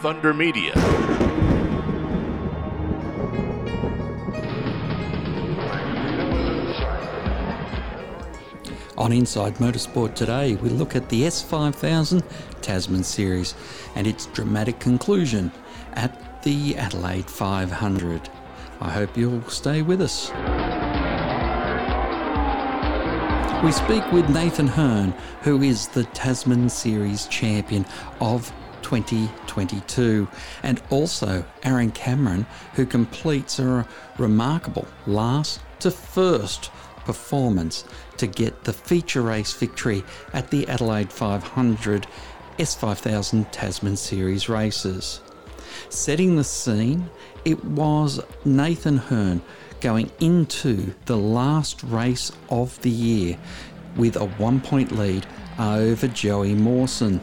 Thunder Media. On Inside Motorsport today, we look at the S5000 Tasman Series and its dramatic conclusion at the Adelaide 500. I hope you'll stay with us. We speak with Nathan Herne, who is the Tasman Series champion of 2022, and also Aaron Cameron, who completes a remarkable last to first performance to get the feature race victory at the Adelaide 500 S5000 Tasman Series races. Setting the scene, it was Nathan Herne going into the last race of the year with a one point lead over Joey Mawson.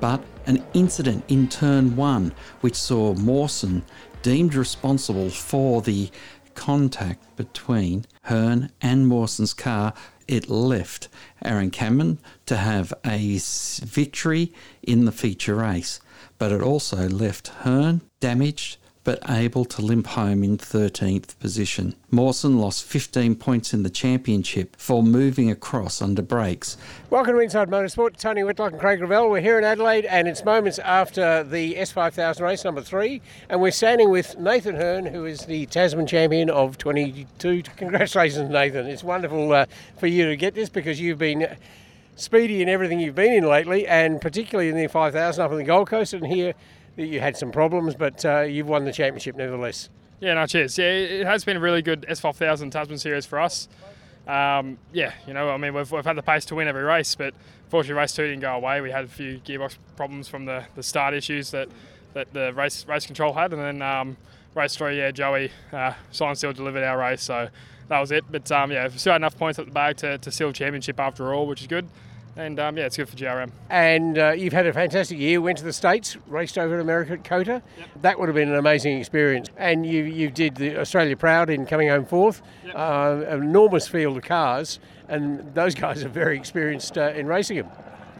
But an incident in turn one, which saw Mawson deemed responsible for the contact between Herne and Mawson's car, it left Aaron Cameron to have a victory in the feature race, but it also left Herne damaged but able to limp home in 13th position. Mawson lost 15 points in the championship for moving across under brakes. Welcome to Inside Motorsport. Tony Whitlock and Craig Gravel. We're here in Adelaide and it's moments after the S5000 race number three. And we're standing with Nathan Herne, who is the Tasman champion of 22. Congratulations, Nathan. It's wonderful uh, for you to get this because you've been speedy in everything you've been in lately, and particularly in the 5000 up on the Gold Coast. And here you had some problems, but uh, you've won the championship nevertheless. Yeah, no, cheers. Yeah, it has been a really good S5000 Tasman series for us. Um, yeah, you know, I mean, we've, we've had the pace to win every race, but fortunately, race two didn't go away. We had a few gearbox problems from the, the start issues that, that the race race control had, and then um, race three, yeah, Joey uh, signed still delivered our race, so that was it. But um, yeah, we still had enough points at the bag to, to seal championship after all, which is good and um, yeah, it's good for GRM. And uh, you've had a fantastic year. Went to the States, raced over in America at COTA. Yep. That would have been an amazing experience. And you you did the Australia proud in coming home fourth. Yep. Uh, enormous field of cars, and those guys are very experienced uh, in racing them.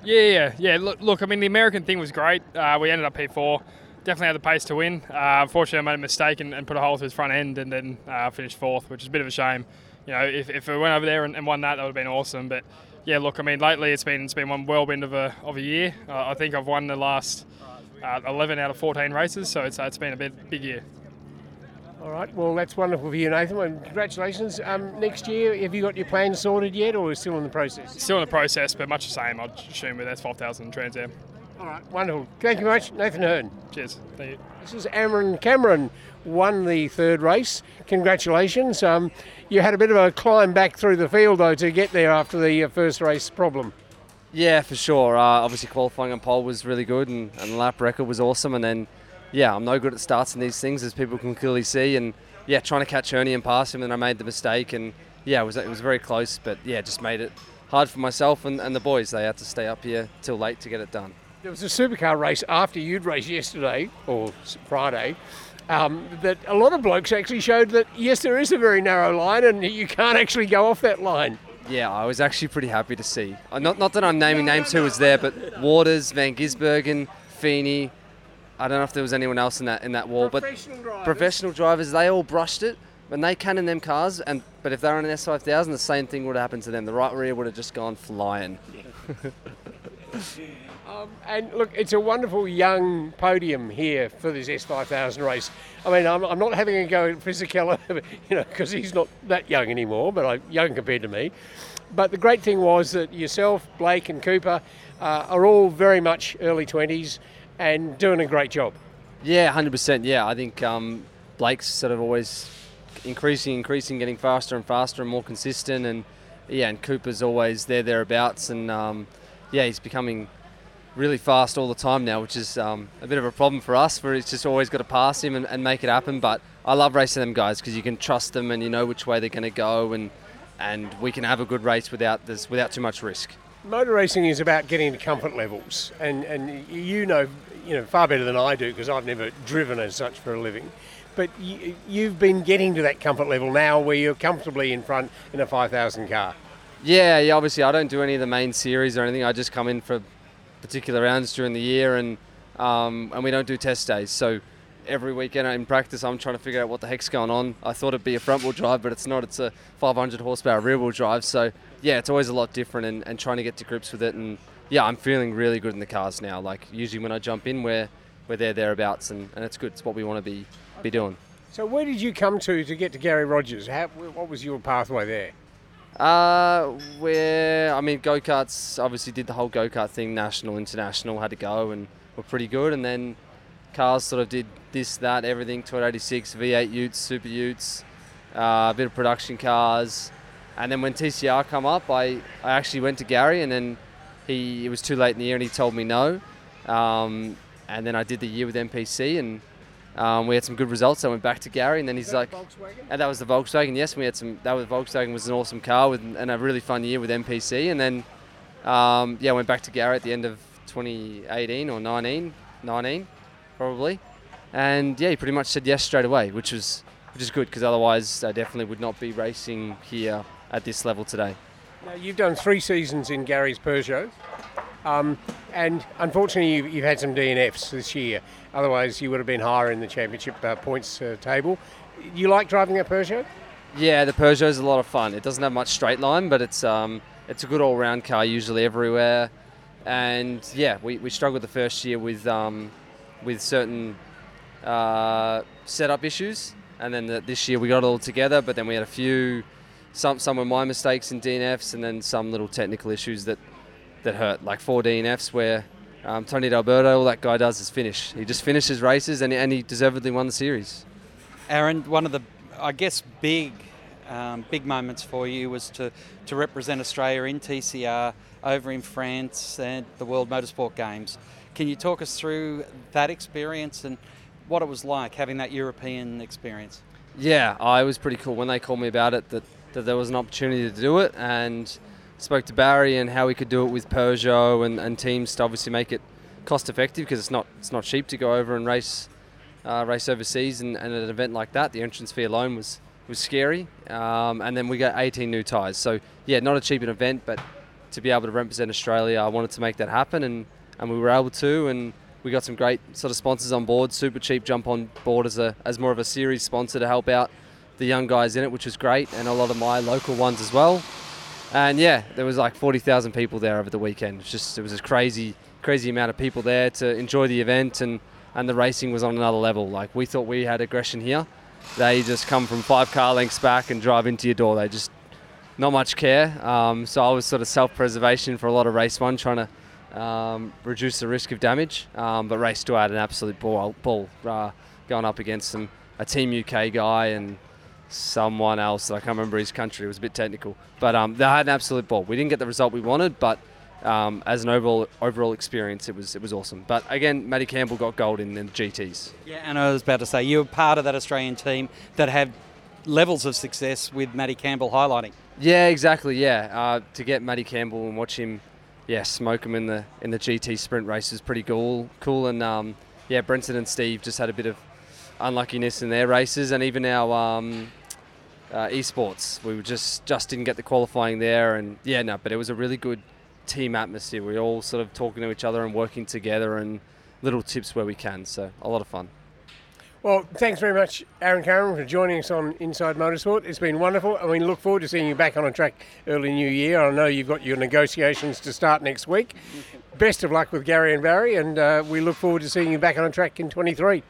Yeah, yeah, yeah. Look, look, I mean, the American thing was great. Uh, we ended up P4. Definitely had the pace to win. Uh, unfortunately, I made a mistake and, and, put a hole through his front end, and then uh, finished fourth, which is a bit of a shame. You know, if, if we went over there and, and won that, that would have been awesome. But yeah, look, I mean, lately it's been it's been one whirlwind of a of a year. Uh, I think I've won the last uh, 11 out of 14 races, so it's it's been a bit big year. All right, well, that's wonderful for you, Nathan. Well, congratulations. Um, next year, have you got your plans sorted yet, or is still in the process? Still in the process, but much the same, I'd assume, with S5000 Trans Am. All right, wonderful. Thank you very much, Nathan Herne. Cheers. Thank you. Is Aaron Cameron, won the third race. Congratulations. Um, you had a bit of a climb back through the field, though, to get there after the uh, first race problem. Yeah, for sure. Uh, obviously, qualifying on pole was really good, and, and lap record was awesome. And then, yeah, I'm no good at starts in these things, as people can clearly see. And yeah, trying to catch Ernie and pass him, and I made the mistake. And yeah, it was it was very close, but yeah, just made it hard for myself and, and the boys. They had to stay up here till late to get it done. There was a supercar race after you'd raced yesterday or Friday um, that a lot of blokes actually showed that yes, there is a very narrow line and you can't actually go off that line. Yeah, I was actually pretty happy to see. Uh, not, not that I'm naming names who was there, but Waters, Van Gisbergen, Feeney. I don't know if there was anyone else in that in that wall, professional but drivers. professional drivers, they all brushed it. And they can in them cars, and but if they're on an S5000, the same thing would have happened to them. The right rear would have just gone flying. Um, and look, it's a wonderful young podium here for this S5000 race. I mean, I'm, I'm not having a go at Fisichella, you know, because he's not that young anymore, but I, young compared to me. But the great thing was that yourself, Blake, and Cooper uh, are all very much early 20s and doing a great job. Yeah, 100%. Yeah, I think um, Blake's sort of always increasing, increasing, getting faster and faster and more consistent. And yeah, and Cooper's always there, thereabouts. And um, yeah, he's becoming really fast all the time now, which is um, a bit of a problem for us. Where it's just always got to pass him and, and make it happen. But I love racing them guys because you can trust them and you know which way they're going to go, and and we can have a good race without this without too much risk. Motor racing is about getting to comfort levels, and and you know you know far better than I do because I've never driven as such for a living. But you, you've been getting to that comfort level now where you're comfortably in front in a 5,000 car. Yeah, yeah. Obviously, I don't do any of the main series or anything. I just come in for particular rounds during the year, and um, and we don't do test days. So every weekend in practice, I'm trying to figure out what the heck's going on. I thought it'd be a front wheel drive, but it's not. It's a 500 horsepower rear wheel drive. So yeah, it's always a lot different, and, and trying to get to grips with it. And yeah, I'm feeling really good in the cars now. Like usually when I jump in, we're we're there thereabouts, and, and it's good. It's what we want to be be doing. So where did you come to to get to Garry Rogers? How, what was your pathway there? Uh, where I mean, go karts. Obviously, did the whole go kart thing, national, international, had to go, and were pretty good. And then cars sort of did this, that, everything. 286, V8 Utes, Super Utes, uh, a bit of production cars. And then when TCR come up, I, I actually went to Garry, and then he it was too late in the year, and he told me no. Um, and then I did the year with MPC, and um, we had some good results. I went back to Garry, and then he's like, and that was the Volkswagen. Yes, we had some. That was Volkswagen was an awesome car with and a really fun year with MPC. And then, um, yeah, I went back to Garry at the end of 2018 or 19, 19 probably. And yeah, he pretty much said yes straight away, which was which is good because otherwise I definitely would not be racing here at this level today. Now you've done three seasons in Garry's Peugeot. Um, and unfortunately, you've, you've, had some DNFs this year. Otherwise, you would have been higher in the championship uh, points uh, table. You like driving a Peugeot? Yeah, the Peugeot is a lot of fun. It doesn't have much straight line, but it's um, it's a good all-round car, usually everywhere. And yeah, we, we struggled the first year with um, with certain uh, setup issues, and then the, this year we got it all together. But then we had a few, some some were my mistakes in DNFs, and then some little technical issues that that hurt, like four DNFs where um, Tony D'Alberto, all that guy does is finish. He just finishes races and, and he deservedly won the series. Aaron, one of the, I guess, big, um, big moments for you was to, to represent Australia in TCR over in France and the World Motorsport Games. Can you talk us through that experience and what it was like having that European experience? Yeah, I was pretty cool when they called me about it that, that there was an opportunity to do it and spoke to Barry and how we could do it with Peugeot and, and teams to obviously make it cost effective because it's not it's not cheap to go over and race uh, race overseas and, and, at an event like that. The entrance fee alone was was scary. Um, and then we got 18 new tyres. So yeah not a cheap an event but to be able to represent Australia I wanted to make that happen and and we were able to and we got some great sort of sponsors on board. Super cheap jump on board as a as more of a series sponsor to help out the young guys in it which was great and a lot of my local ones as well and yeah, there was like 40,000 people there over the weekend. It was just it was a crazy, crazy amount of people there to enjoy the event, and and the racing was on another level. Like we thought we had aggression here, they just come from five car lengths back and drive into your door. They just not much care. Um, so I was sort of self-preservation for a lot of race one, trying to um, reduce the risk of damage. Um, but race two, I had an absolute ball, ball uh, going up against some a Team UK guy and someone else. I can't remember his country. It was a bit technical, but um, they had an absolute ball. We didn't get the result we wanted, but um, as an overall overall experience, it was it was awesome. But again, Matty Campbell got gold in the GTS. Yeah, and I was about to say you were part of that Australian team that had levels of success with Matty Campbell highlighting. Yeah, exactly. Yeah, uh, to get Matty Campbell and watch him, yeah, smoke him in the in the GT sprint race is pretty cool. Cool, and um, yeah, Brenton and Steve just had a bit of unluckiness in their races, and even our um, uh, esports, we just just didn't get the qualifying there. And yeah, no, but it was a really good team atmosphere. We are all sort of talking to each other and working together, and little tips where we can. So a lot of fun. Well, thanks very much, Aaron Cameron, for joining us on Inside Motorsport. It's been wonderful. and we look forward to seeing you back on a track early New Year. I know you've got your negotiations to start next week. Best of luck with Garry and Barry, and uh, we look forward to seeing you back on a track in 23.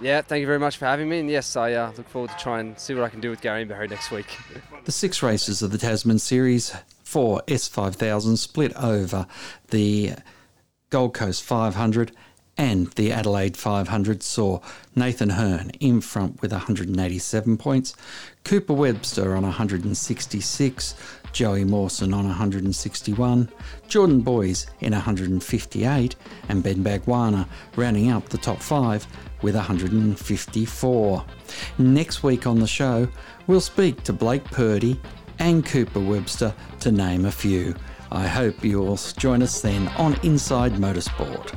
Yeah, thank you very much for having me. And yes, I uh, look forward to try and see what I can do with Garry Barry next week. the six races of the Tasman Series for S5000 split over the Gold Coast 500 and the Adelaide 500 saw Nathan Herne in front with 187 points, Cooper Webster on 166, Joey Mawson on 161, Jordan Boys in 158, and Ben Bargwanna rounding up the top five with 154. Next week on the show, we'll speak to Blake Purdy and Cooper Webster to name a few. I hope you'll join us then on Inside Motorsport.